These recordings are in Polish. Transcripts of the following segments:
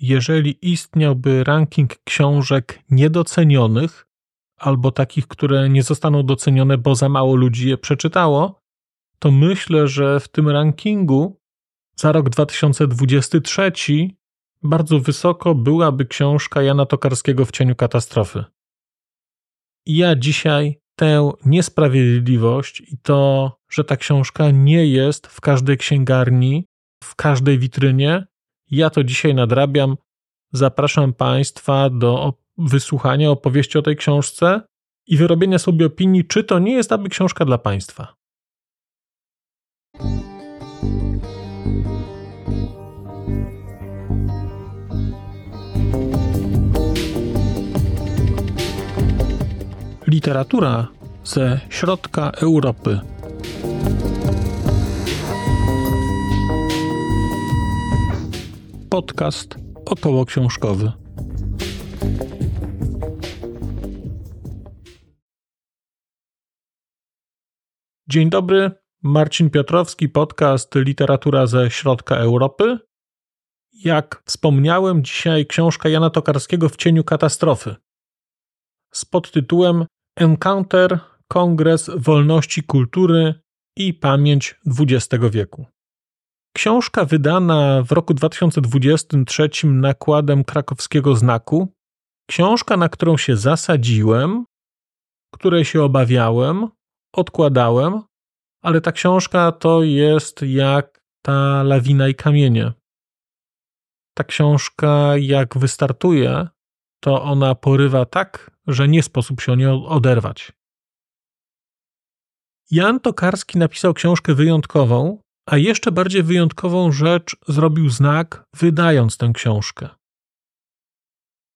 jeżeli istniałby ranking książek niedocenionych albo takich, które nie zostaną docenione, bo za mało ludzi je przeczytało, to myślę, że w tym rankingu za rok 2023 bardzo wysoko byłaby książka Jana Tokarskiego w cieniu katastrofy. Ja dzisiaj tę niesprawiedliwość i to, że ta książka nie jest w każdej księgarni, w każdej witrynie, ja to dzisiaj nadrabiam. Zapraszam Państwa do wysłuchania opowieści o tej książce i wyrobienia sobie opinii, czy to nie jest aby książka dla Państwa. Literatura ze środka Europy. Podcast około książkowy. Dzień dobry, Marcin Piotrowski, podcast Literatura ze środka Europy. Jak wspomniałem, dzisiaj książka Jana Tokarskiego w cieniu katastrofy z podtytułem Encounter Kongres Wolności Kultury i Pamięć XX wieku. Książka wydana w roku 2023 nakładem krakowskiego znaku. Książka, na którą się zasadziłem, której się obawiałem, odkładałem, ale ta książka to jest jak ta lawina i kamienie. Ta książka, jak wystartuje, to ona porywa tak, że nie sposób się o nią oderwać. Jan Tokarski napisał książkę wyjątkową, a jeszcze bardziej wyjątkową rzecz zrobił znak, wydając tę książkę.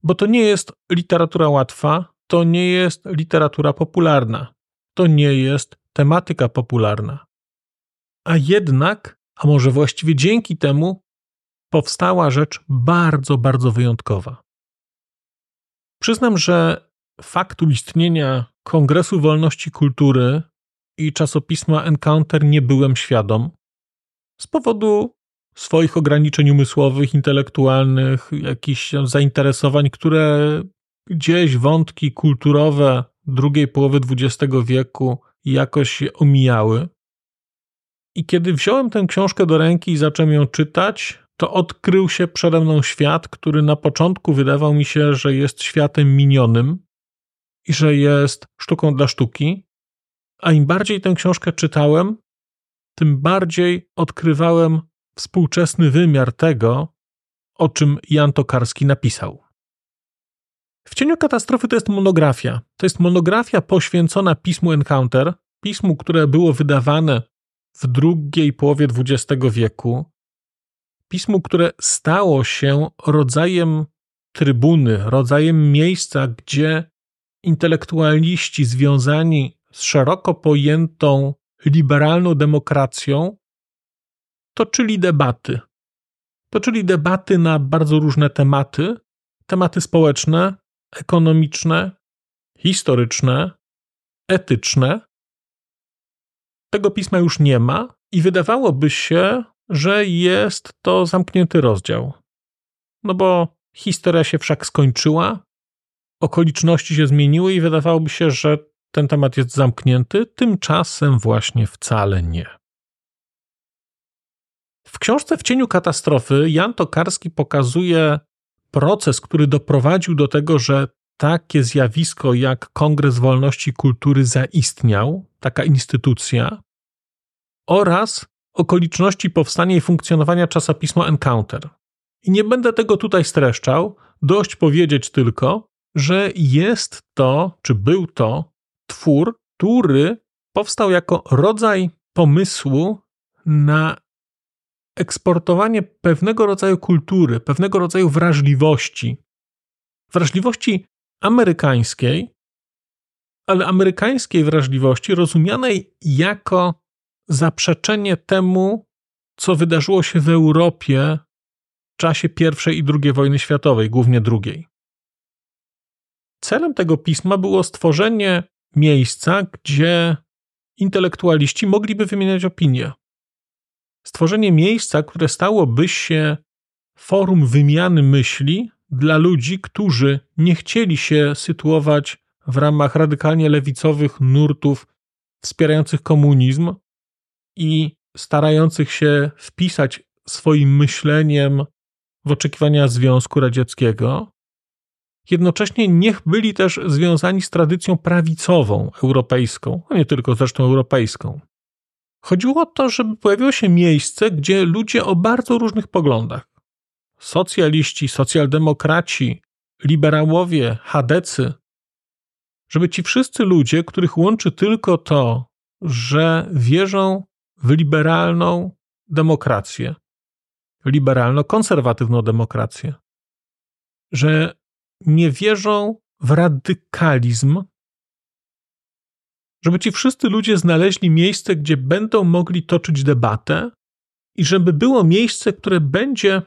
Bo to nie jest literatura łatwa, to nie jest literatura popularna, to nie jest tematyka popularna. A jednak, a może właściwie dzięki temu, powstała rzecz bardzo, bardzo wyjątkowa. Przyznam, że faktu istnienia Kongresu Wolności Kultury i czasopisma Encounter nie byłem świadom z powodu swoich ograniczeń umysłowych, intelektualnych, jakichś zainteresowań, które gdzieś wątki kulturowe drugiej połowy XX wieku jakoś omijały. I kiedy wziąłem tę książkę do ręki i zacząłem ją czytać, to odkrył się przede mną świat, który na początku wydawał mi się, że jest światem minionym i że jest sztuką dla sztuki, a im bardziej tę książkę czytałem, tym bardziej odkrywałem współczesny wymiar tego, o czym Jan Tokarski napisał. W cieniu katastrofy to jest monografia. To jest monografia poświęcona pismu Encounter, pismu, które było wydawane w drugiej połowie XX wieku, pismu, które stało się rodzajem trybuny, rodzajem miejsca, gdzie intelektualiści związani z szeroko pojętą liberalną demokracją toczyli debaty. Toczyli debaty na bardzo różne tematy, tematy społeczne, ekonomiczne, historyczne, etyczne. Tego pisma już nie ma i wydawałoby się, że jest to zamknięty rozdział. No bo historia się wszak skończyła, okoliczności się zmieniły i wydawałoby się, że ten temat jest zamknięty, tymczasem właśnie wcale nie. W książce W cieniu katastrofy Jan Tokarski pokazuje proces, który doprowadził do tego, że takie zjawisko jak Kongres Wolności Kultury zaistniał, taka instytucja, oraz okoliczności powstania i funkcjonowania czasopisma Encounter. I nie będę tego tutaj streszczał, dość powiedzieć tylko, że jest to, czy był to twór, który powstał jako rodzaj pomysłu na eksportowanie pewnego rodzaju kultury, pewnego rodzaju wrażliwości. Wrażliwości amerykańskiej, ale amerykańskiej wrażliwości rozumianej jako zaprzeczenie temu, co wydarzyło się w Europie w czasie I i II wojny światowej, głównie II. Celem tego pisma było stworzenie miejsca, gdzie intelektualiści mogliby wymieniać opinie. Stworzenie miejsca, które stałoby się forum wymiany myśli dla ludzi, którzy nie chcieli się sytuować w ramach radykalnie lewicowych nurtów wspierających komunizm i starających się wpisać swoim myśleniem w oczekiwania Związku Radzieckiego. Jednocześnie niech byli też związani z tradycją prawicową europejską, a nie tylko zresztą europejską. Chodziło o to, żeby pojawiło się miejsce, gdzie ludzie o bardzo różnych poglądach. Socjaliści, socjaldemokraci, liberałowie, chadecy żeby ci wszyscy ludzie, których łączy tylko to, że wierzą w liberalną demokrację, liberalno-konserwatywną demokrację, że nie wierzą w radykalizm, żeby ci wszyscy ludzie znaleźli miejsce, gdzie będą mogli toczyć debatę i żeby było miejsce, które będzie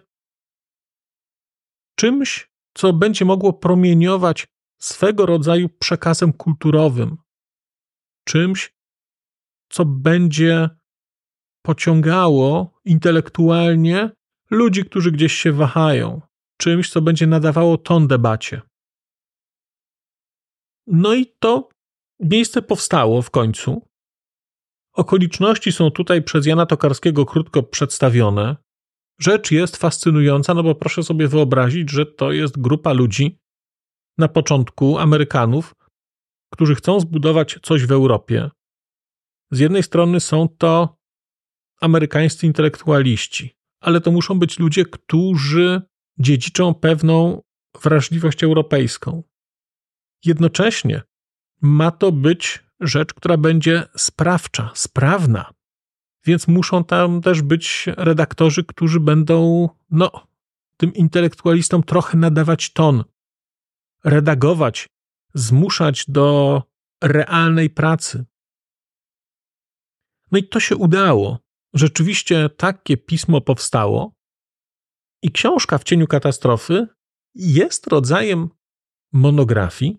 czymś, co będzie mogło promieniować swego rodzaju przekazem kulturowym, czymś, co będzie pociągało intelektualnie ludzi, którzy gdzieś się wahają, czymś, co będzie nadawało ton debacie. No i to miejsce powstało w końcu. Okoliczności są tutaj przez Jana Tokarskiego krótko przedstawione. Rzecz jest fascynująca, no bo proszę sobie wyobrazić, że to jest grupa ludzi, na początku Amerykanów, którzy chcą zbudować coś w Europie. Z jednej strony są to amerykańscy intelektualiści, ale to muszą być ludzie, którzy dziedziczą pewną wrażliwość europejską. Jednocześnie ma to być rzecz, która będzie sprawcza, sprawna. Więc muszą tam też być redaktorzy, którzy będą, no, tym intelektualistom trochę nadawać ton, redagować, zmuszać do realnej pracy. No i to się udało. Rzeczywiście takie pismo powstało. I książka w cieniu katastrofy jest rodzajem monografii,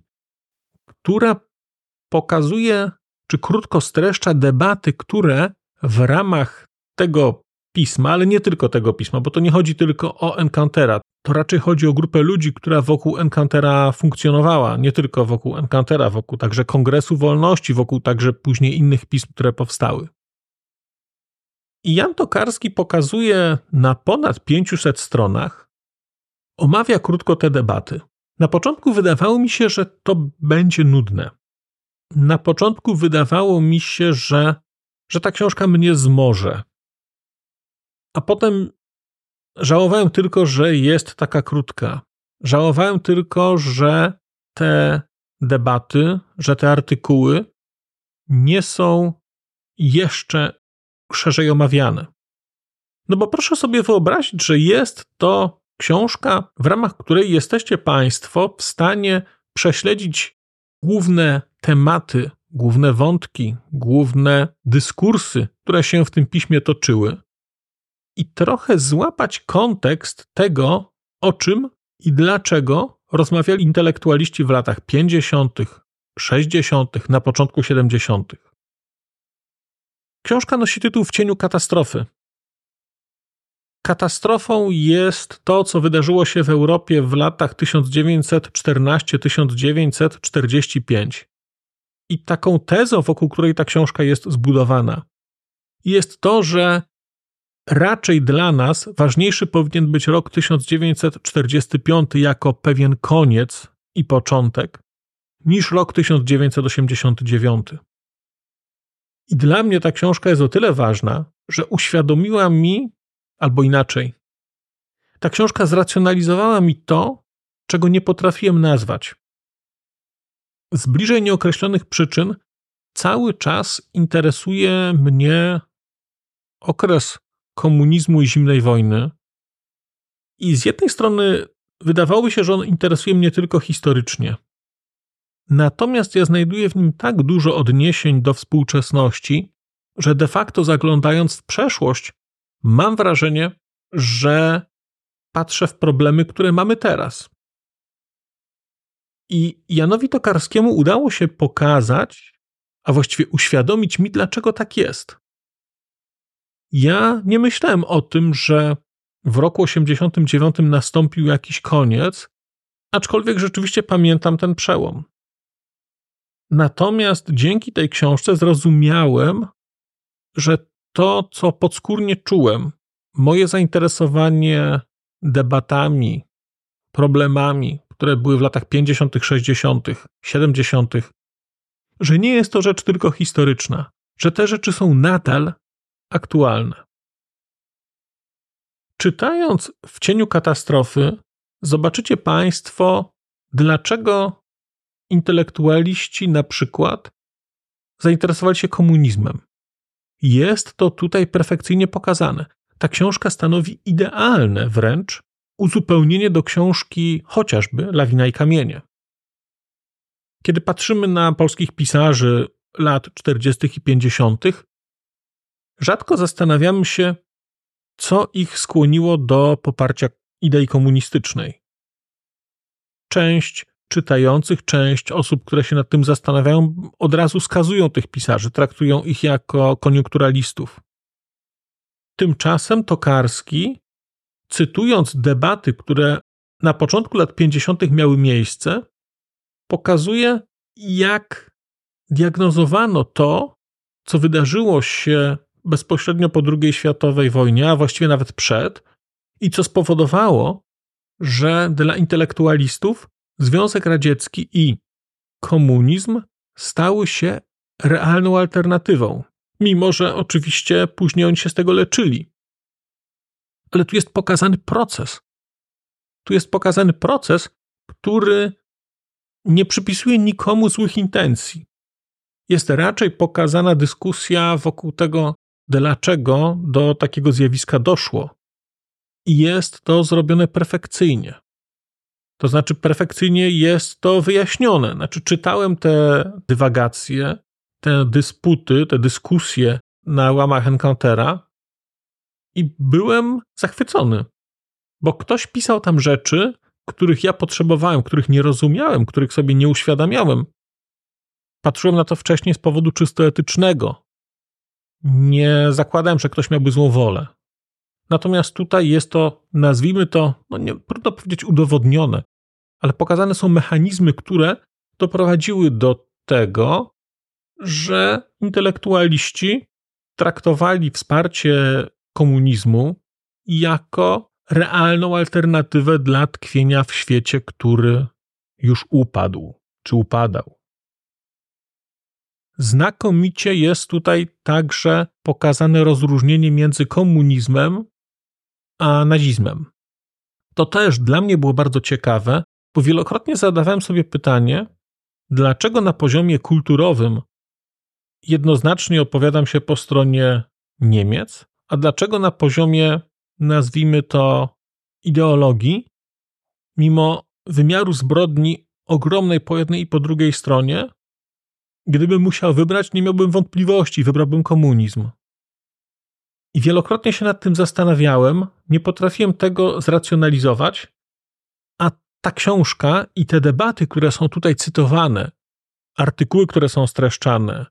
która pokazuje, czy krótko streszcza debaty, które w ramach tego pisma, ale nie tylko tego pisma, bo to nie chodzi tylko o Encountera to raczej chodzi o grupę ludzi, która wokół Encountera funkcjonowała, nie tylko wokół Encountera, wokół także Kongresu Wolności, wokół także później innych pism, które powstały. I Jan Tokarski pokazuje na ponad 500 stronach, omawia krótko te debaty. Na początku wydawało mi się, że to będzie nudne. Na początku wydawało mi się, że, że ta książka mnie zmoże. A potem Żałowałem tylko, że jest taka krótka. Żałowałem tylko, że te debaty, że te artykuły nie są jeszcze szerzej omawiane. No bo proszę sobie wyobrazić, że jest to książka, w ramach której jesteście Państwo w stanie prześledzić główne tematy, główne wątki, główne dyskursy, które się w tym piśmie toczyły, i trochę złapać kontekst tego, o czym i dlaczego rozmawiali intelektualiści w latach 50., 60., na początku 70. Książka nosi tytuł W cieniu katastrofy. Katastrofą jest to, co wydarzyło się w Europie w latach 1914-1945. I taką tezą, wokół której ta książka jest zbudowana, jest to, że Raczej dla nas ważniejszy powinien być rok 1945 jako pewien koniec i początek, niż rok 1989. I dla mnie ta książka jest o tyle ważna, że uświadomiła mi, albo inaczej, ta książka zracjonalizowała mi to, czego nie potrafiłem nazwać. Z bliżej nieokreślonych przyczyn cały czas interesuje mnie okres komunizmu i zimnej wojny. I z jednej strony wydawałoby się, że on interesuje mnie tylko historycznie. Natomiast ja znajduję w nim tak dużo odniesień do współczesności, że de facto zaglądając w przeszłość, mam wrażenie, że patrzę w problemy, które mamy teraz. I Janowi Tokarskiemu udało się pokazać, a właściwie uświadomić mi, dlaczego tak jest. Ja nie myślałem o tym, że w roku 89 nastąpił jakiś koniec, aczkolwiek rzeczywiście pamiętam ten przełom. Natomiast dzięki tej książce zrozumiałem, że to, co podskórnie czułem, moje zainteresowanie debatami, problemami, które były w latach 50., 60., 70., że nie jest to rzecz tylko historyczna, że te rzeczy są nadal aktualne. Czytając w cieniu katastrofy, zobaczycie Państwo, dlaczego intelektualiści na przykład zainteresowali się komunizmem. Jest to tutaj perfekcyjnie pokazane. Ta książka stanowi idealne wręcz uzupełnienie do książki chociażby Lawina i Kamienie. Kiedy patrzymy na polskich pisarzy lat 40. i 50., rzadko zastanawiamy się, co ich skłoniło do poparcia idei komunistycznej. Część czytających, część osób, które się nad tym zastanawiają, od razu skazują tych pisarzy, traktują ich jako koniunkturalistów. Tymczasem Tokarski, cytując debaty, które na początku lat 50. miały miejsce, pokazuje, jak diagnozowano to, co wydarzyło się bezpośrednio po II światowej wojnie, a właściwie nawet przed, i co spowodowało, że dla intelektualistów Związek Radziecki i komunizm stały się realną alternatywą, mimo że oczywiście później oni się z tego leczyli. Ale tu jest pokazany proces. Tu jest pokazany proces, który nie przypisuje nikomu złych intencji. Jest raczej pokazana dyskusja wokół tego, dlaczego do takiego zjawiska doszło. I jest to zrobione perfekcyjnie. To znaczy, perfekcyjnie jest to wyjaśnione. Znaczy, czytałem te dywagacje, te dysputy, te dyskusje na łamach Encountera i byłem zachwycony, bo ktoś pisał tam rzeczy, których ja potrzebowałem, których nie rozumiałem, których sobie nie uświadamiałem. Patrzyłem na to wcześniej z powodu czysto etycznego. Nie zakładałem, że ktoś miałby złą wolę. Natomiast tutaj jest to, nazwijmy to, no nie trudno powiedzieć udowodnione, ale pokazane są mechanizmy, które doprowadziły do tego, że intelektualiści traktowali wsparcie komunizmu jako realną alternatywę dla tkwienia w świecie, który już upadł czy upadał. Znakomicie jest tutaj także pokazane rozróżnienie między komunizmem a nazizmem. To też dla mnie było bardzo ciekawe, bo wielokrotnie zadawałem sobie pytanie, dlaczego na poziomie kulturowym jednoznacznie opowiadam się po stronie Niemiec, a dlaczego na poziomie, nazwijmy to, ideologii, mimo wymiaru zbrodni ogromnej po jednej i po drugiej stronie, gdybym musiał wybrać, nie miałbym wątpliwości, wybrałbym komunizm. I wielokrotnie się nad tym zastanawiałem, nie potrafiłem tego zracjonalizować, a ta książka i te debaty, które są tutaj cytowane, artykuły, które są streszczane,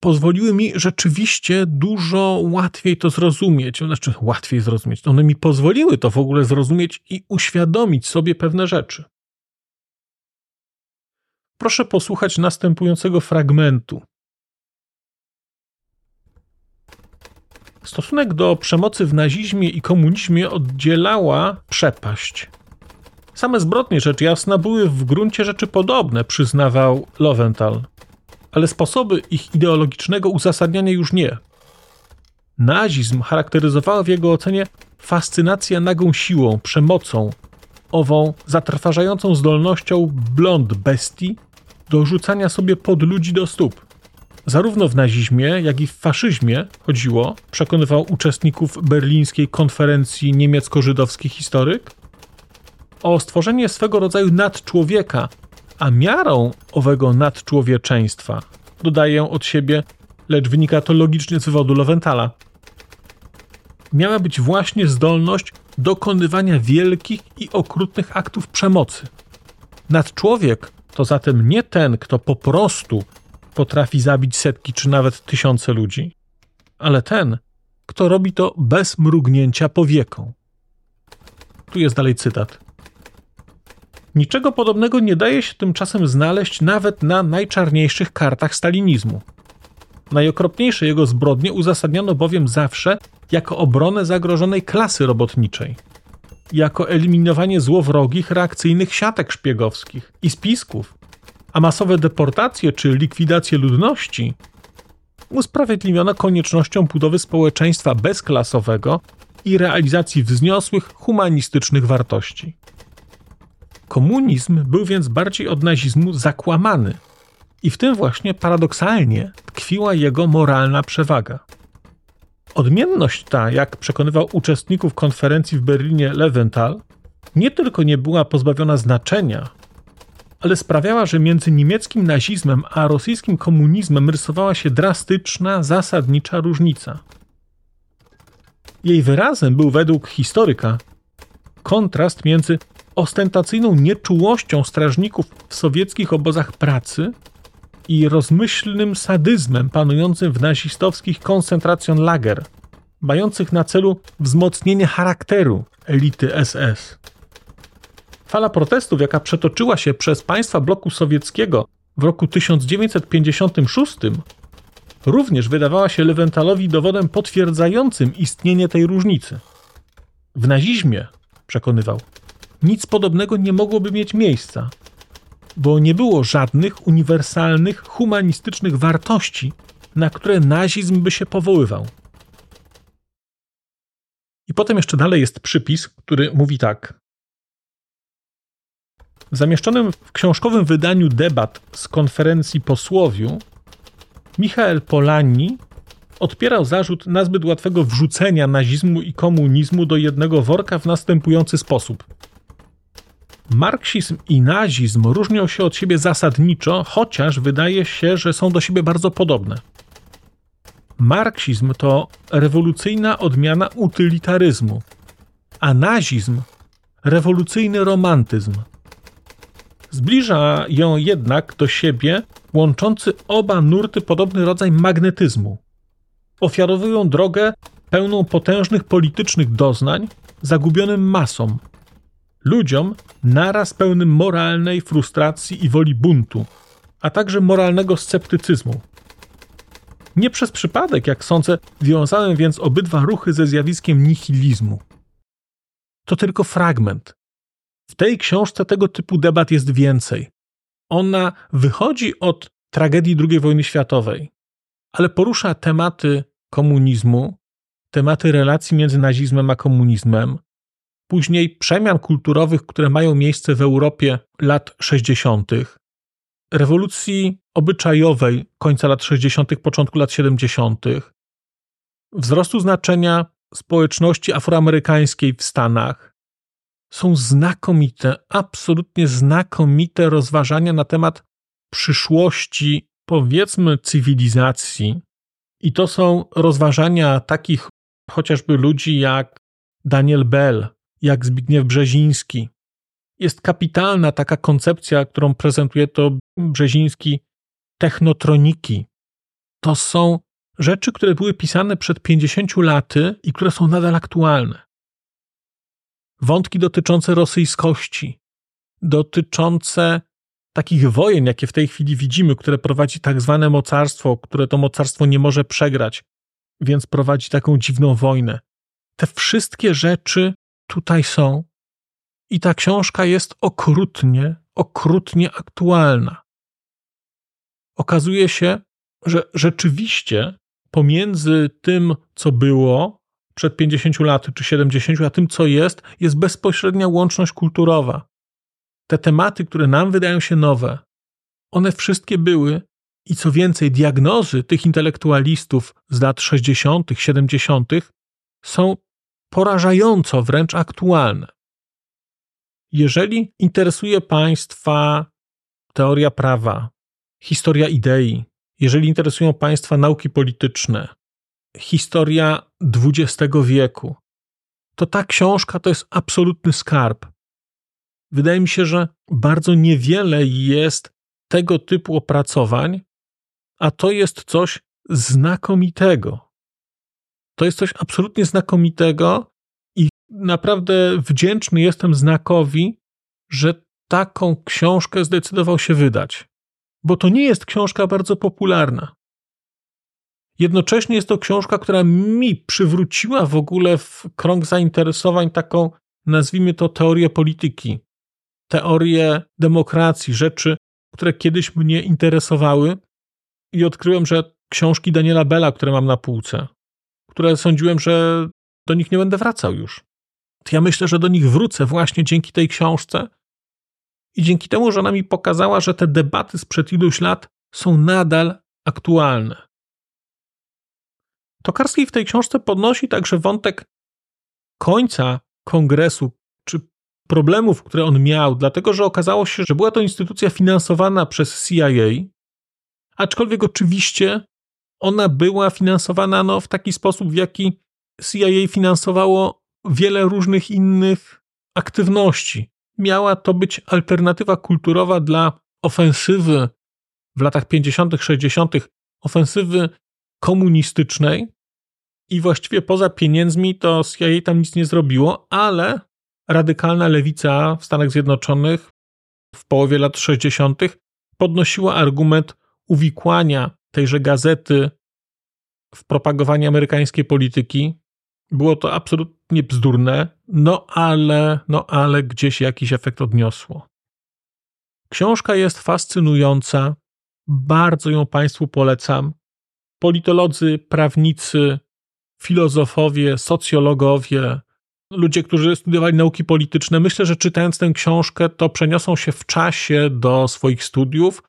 pozwoliły mi rzeczywiście dużo łatwiej to zrozumieć. Znaczy, łatwiej zrozumieć. One mi pozwoliły to w ogóle zrozumieć i uświadomić sobie pewne rzeczy. Proszę posłuchać następującego fragmentu. Stosunek do przemocy w nazizmie i komunizmie oddzielała przepaść. Same zbrodnie, rzecz jasna, były w gruncie rzeczy podobne, przyznawał Lowenthal, ale sposoby ich ideologicznego uzasadniania już nie. Nazizm charakteryzowała w jego ocenie fascynacja nagą siłą, przemocą, ową zatrważającą zdolnością blond bestii do rzucania sobie pod ludzi do stóp. Zarówno w nazizmie, jak i w faszyzmie chodziło, przekonywał uczestników berlińskiej konferencji niemiecko-żydowski historyk, o stworzenie swego rodzaju nadczłowieka, a miarą owego nadczłowieczeństwa, dodaję od siebie, lecz wynika to logicznie z wywodu Lowenthala, miała być właśnie zdolność dokonywania wielkich i okrutnych aktów przemocy. Nadczłowiek to zatem nie ten, kto po prostu potrafi zabić setki czy nawet tysiące ludzi, ale ten, kto robi to bez mrugnięcia powieką. Tu jest dalej cytat. Niczego podobnego nie daje się tymczasem znaleźć nawet na najczarniejszych kartach stalinizmu. Najokropniejsze jego zbrodnie uzasadniano bowiem zawsze jako obronę zagrożonej klasy robotniczej, jako eliminowanie złowrogich reakcyjnych siatek szpiegowskich i spisków, a masowe deportacje czy likwidację ludności usprawiedliwiono koniecznością budowy społeczeństwa bezklasowego i realizacji wzniosłych humanistycznych wartości. Komunizm był więc bardziej od nazizmu zakłamany i w tym właśnie paradoksalnie tkwiła jego moralna przewaga. Odmienność ta, jak przekonywał uczestników konferencji w Berlinie Lewenthal, nie tylko nie była pozbawiona znaczenia, ale sprawiała, że między niemieckim nazizmem a rosyjskim komunizmem rysowała się drastyczna, zasadnicza różnica. Jej wyrazem był według historyka kontrast między ostentacyjną nieczułością strażników w sowieckich obozach pracy i rozmyślnym sadyzmem panującym w nazistowskich koncentracjonlager, mających na celu wzmocnienie charakteru elity SS. Fala protestów, jaka przetoczyła się przez państwa bloku sowieckiego w roku 1956, również wydawała się Lewentalowi dowodem potwierdzającym istnienie tej różnicy. W nazizmie, przekonywał, nic podobnego nie mogłoby mieć miejsca, bo nie było żadnych uniwersalnych, humanistycznych wartości, na które nazizm by się powoływał. I potem jeszcze dalej jest przypis, który mówi tak. W zamieszczonym w książkowym wydaniu debat z konferencji posłowiu Michael Polanyi odpierał zarzut nazbyt łatwego wrzucenia nazizmu i komunizmu do jednego worka w następujący sposób. Marksizm i nazizm różnią się od siebie zasadniczo, chociaż wydaje się, że są do siebie bardzo podobne. Marksizm to rewolucyjna odmiana utylitaryzmu, a nazizm rewolucyjny romantyzm. Zbliża ją jednak do siebie łączący oba nurty podobny rodzaj magnetyzmu. Ofiarowują drogę pełną potężnych politycznych doznań zagubionym masom, ludziom naraz pełnym moralnej frustracji i woli buntu, a także moralnego sceptycyzmu. Nie przez przypadek, jak sądzę, wiązałem więc obydwa ruchy ze zjawiskiem nihilizmu. To tylko fragment. W tej książce tego typu debat jest więcej. Ona wychodzi od tragedii II wojny światowej, ale porusza tematy komunizmu, tematy relacji między nazizmem a komunizmem, później przemian kulturowych, które mają miejsce w Europie lat 60., rewolucji obyczajowej końca lat 60., początku lat 70., wzrostu znaczenia społeczności afroamerykańskiej w Stanach. Są znakomite, absolutnie znakomite rozważania na temat przyszłości, powiedzmy, cywilizacji. I to są rozważania takich chociażby ludzi jak Daniel Bell, jak Zbigniew Brzeziński. Jest kapitalna taka koncepcja, którą prezentuje to Brzeziński, technotroniki. To są rzeczy, które były pisane przed 50 laty i które są nadal aktualne. Wątki dotyczące rosyjskości, dotyczące takich wojen, jakie w tej chwili widzimy, które prowadzi tak zwane mocarstwo, które to mocarstwo nie może przegrać, więc prowadzi taką dziwną wojnę. Te wszystkie rzeczy tutaj są. I ta książka jest okrutnie, okrutnie aktualna. Okazuje się, że rzeczywiście pomiędzy tym, co było przed 50 laty czy 70, a tym, co jest, jest bezpośrednia łączność kulturowa. Te tematy, które nam wydają się nowe, one wszystkie były i co więcej, diagnozy tych intelektualistów z lat 60., 70. są porażająco wręcz aktualne. Jeżeli interesuje Państwa teoria prawa, historia idei, jeżeli interesują Państwa nauki polityczne, historia XX wieku, to ta książka to jest absolutny skarb. Wydaje mi się, że bardzo niewiele jest tego typu opracowań, a to jest coś znakomitego. To jest coś absolutnie znakomitego i naprawdę wdzięczny jestem znakowi, że taką książkę zdecydował się wydać, bo to nie jest książka bardzo popularna. Jednocześnie jest to książka, która mi przywróciła w ogóle w krąg zainteresowań taką, nazwijmy to, teorię polityki, teorię demokracji, rzeczy, które kiedyś mnie interesowały i odkryłem, że książki Daniela Bella, które mam na półce, które sądziłem, że do nich nie będę wracał już. To ja myślę, że do nich wrócę właśnie dzięki tej książce i dzięki temu, że ona mi pokazała, że te debaty sprzed iluś lat są nadal aktualne. Tokarski w tej książce podnosi także wątek końca kongresu, czy problemów, które on miał, dlatego że okazało się, że była to instytucja finansowana przez CIA, aczkolwiek oczywiście ona była finansowana no, w taki sposób, w jaki CIA finansowało wiele różnych innych aktywności. Miała to być alternatywa kulturowa dla ofensywy w latach 50., 60., ofensywy komunistycznej i właściwie poza pieniędzmi to CIA tam nic nie zrobiło, ale radykalna lewica w Stanach Zjednoczonych w połowie lat 60. podnosiła argument uwikłania tejże gazety w propagowanie amerykańskiej polityki. Było to absolutnie bzdurne, no ale, no ale gdzieś jakiś efekt odniosło. Książka jest fascynująca, bardzo ją Państwu polecam. Politolodzy, prawnicy, filozofowie, socjologowie, ludzie, którzy studiowali nauki polityczne, myślę, że czytając tę książkę, to przeniosą się w czasie do swoich studiów,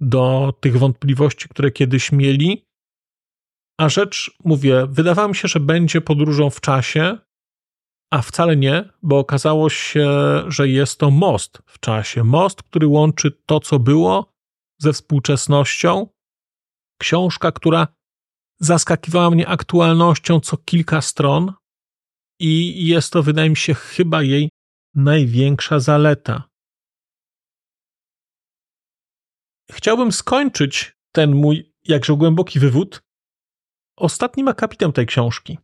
do tych wątpliwości, które kiedyś mieli. A rzecz, mówię, wydawało mi się, że będzie podróżą w czasie, a wcale nie, bo okazało się, że jest to most w czasie. Most, który łączy to, co było, ze współczesnością. Książka, która zaskakiwała mnie aktualnością co kilka stron, i jest to, wydaje mi się, chyba jej największa zaleta. Chciałbym skończyć ten mój jakże głęboki wywód ostatnim akapitem tej książki,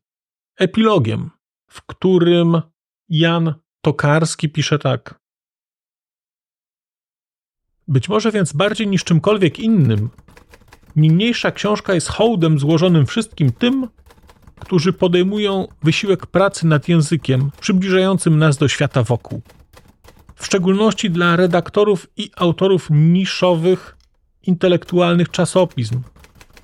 epilogiem, w którym Jan Tokarski pisze tak. Być może więc bardziej niż czymkolwiek innym, niniejsza książka jest hołdem złożonym wszystkim tym, którzy podejmują wysiłek pracy nad językiem przybliżającym nas do świata wokół. W szczególności dla redaktorów i autorów niszowych, intelektualnych czasopism,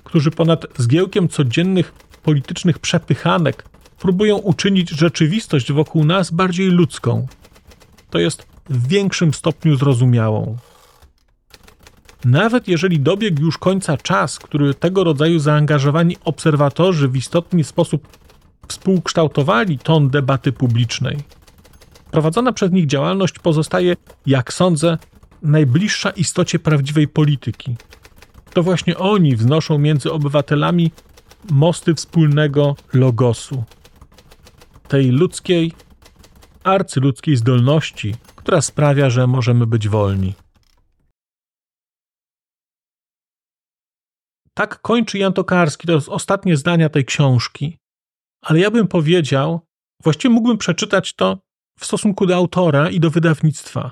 którzy ponad zgiełkiem codziennych politycznych przepychanek próbują uczynić rzeczywistość wokół nas bardziej ludzką, to jest w większym stopniu zrozumiałą. Nawet jeżeli dobiegł już końca czas, który tego rodzaju zaangażowani obserwatorzy w istotny sposób współkształtowali ton debaty publicznej, prowadzona przez nich działalność pozostaje, jak sądzę, najbliższa istocie prawdziwej polityki. To właśnie oni wznoszą między obywatelami mosty wspólnego logosu, tej ludzkiej, arcyludzkiej zdolności, która sprawia, że możemy być wolni. Tak kończy Jan Tokarski, to jest ostatnie zdania tej książki. Ale ja bym powiedział, właściwie mógłbym przeczytać to w stosunku do autora i do wydawnictwa.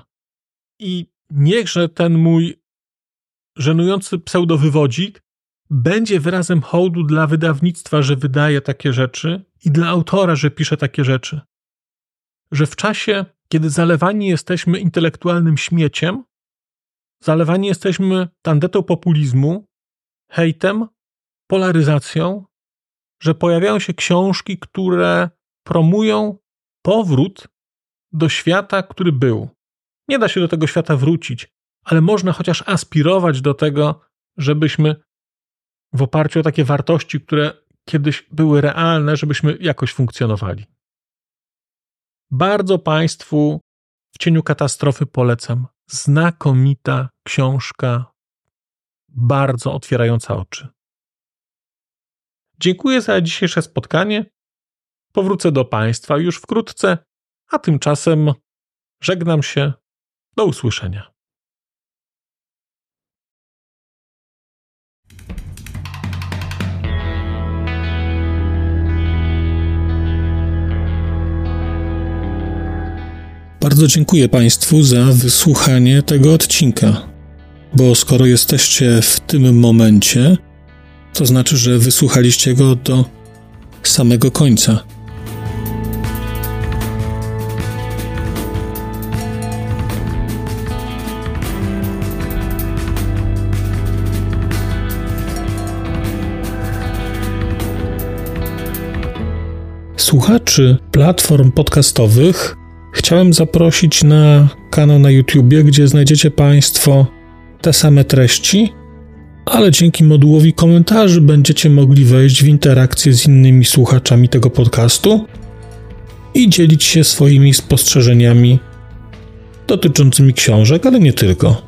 I niechże ten mój żenujący pseudowywodzik będzie wyrazem hołdu dla wydawnictwa, że wydaje takie rzeczy i dla autora, że pisze takie rzeczy. Że w czasie, kiedy zalewani jesteśmy intelektualnym śmieciem, zalewani jesteśmy tandetą populizmu, hejtem, polaryzacją, że pojawiają się książki, które promują powrót do świata, który był. Nie da się do tego świata wrócić, ale można chociaż aspirować do tego, żebyśmy w oparciu o takie wartości, które kiedyś były realne, żebyśmy jakoś funkcjonowali. Bardzo Państwu w cieniu katastrofy polecam. Znakomita książka bardzo otwierająca oczy. Dziękuję za dzisiejsze spotkanie. Powrócę do Państwa już wkrótce, a tymczasem żegnam się. Do usłyszenia. Bardzo dziękuję Państwu za wysłuchanie tego odcinka, bo skoro jesteście w tym momencie, to znaczy, że wysłuchaliście go do samego końca. Słuchaczy platform podcastowych chciałem zaprosić na kanał na YouTube, gdzie znajdziecie Państwo te same treści, ale dzięki modułowi komentarzy będziecie mogli wejść w interakcję z innymi słuchaczami tego podcastu i dzielić się swoimi spostrzeżeniami dotyczącymi książek, ale nie tylko.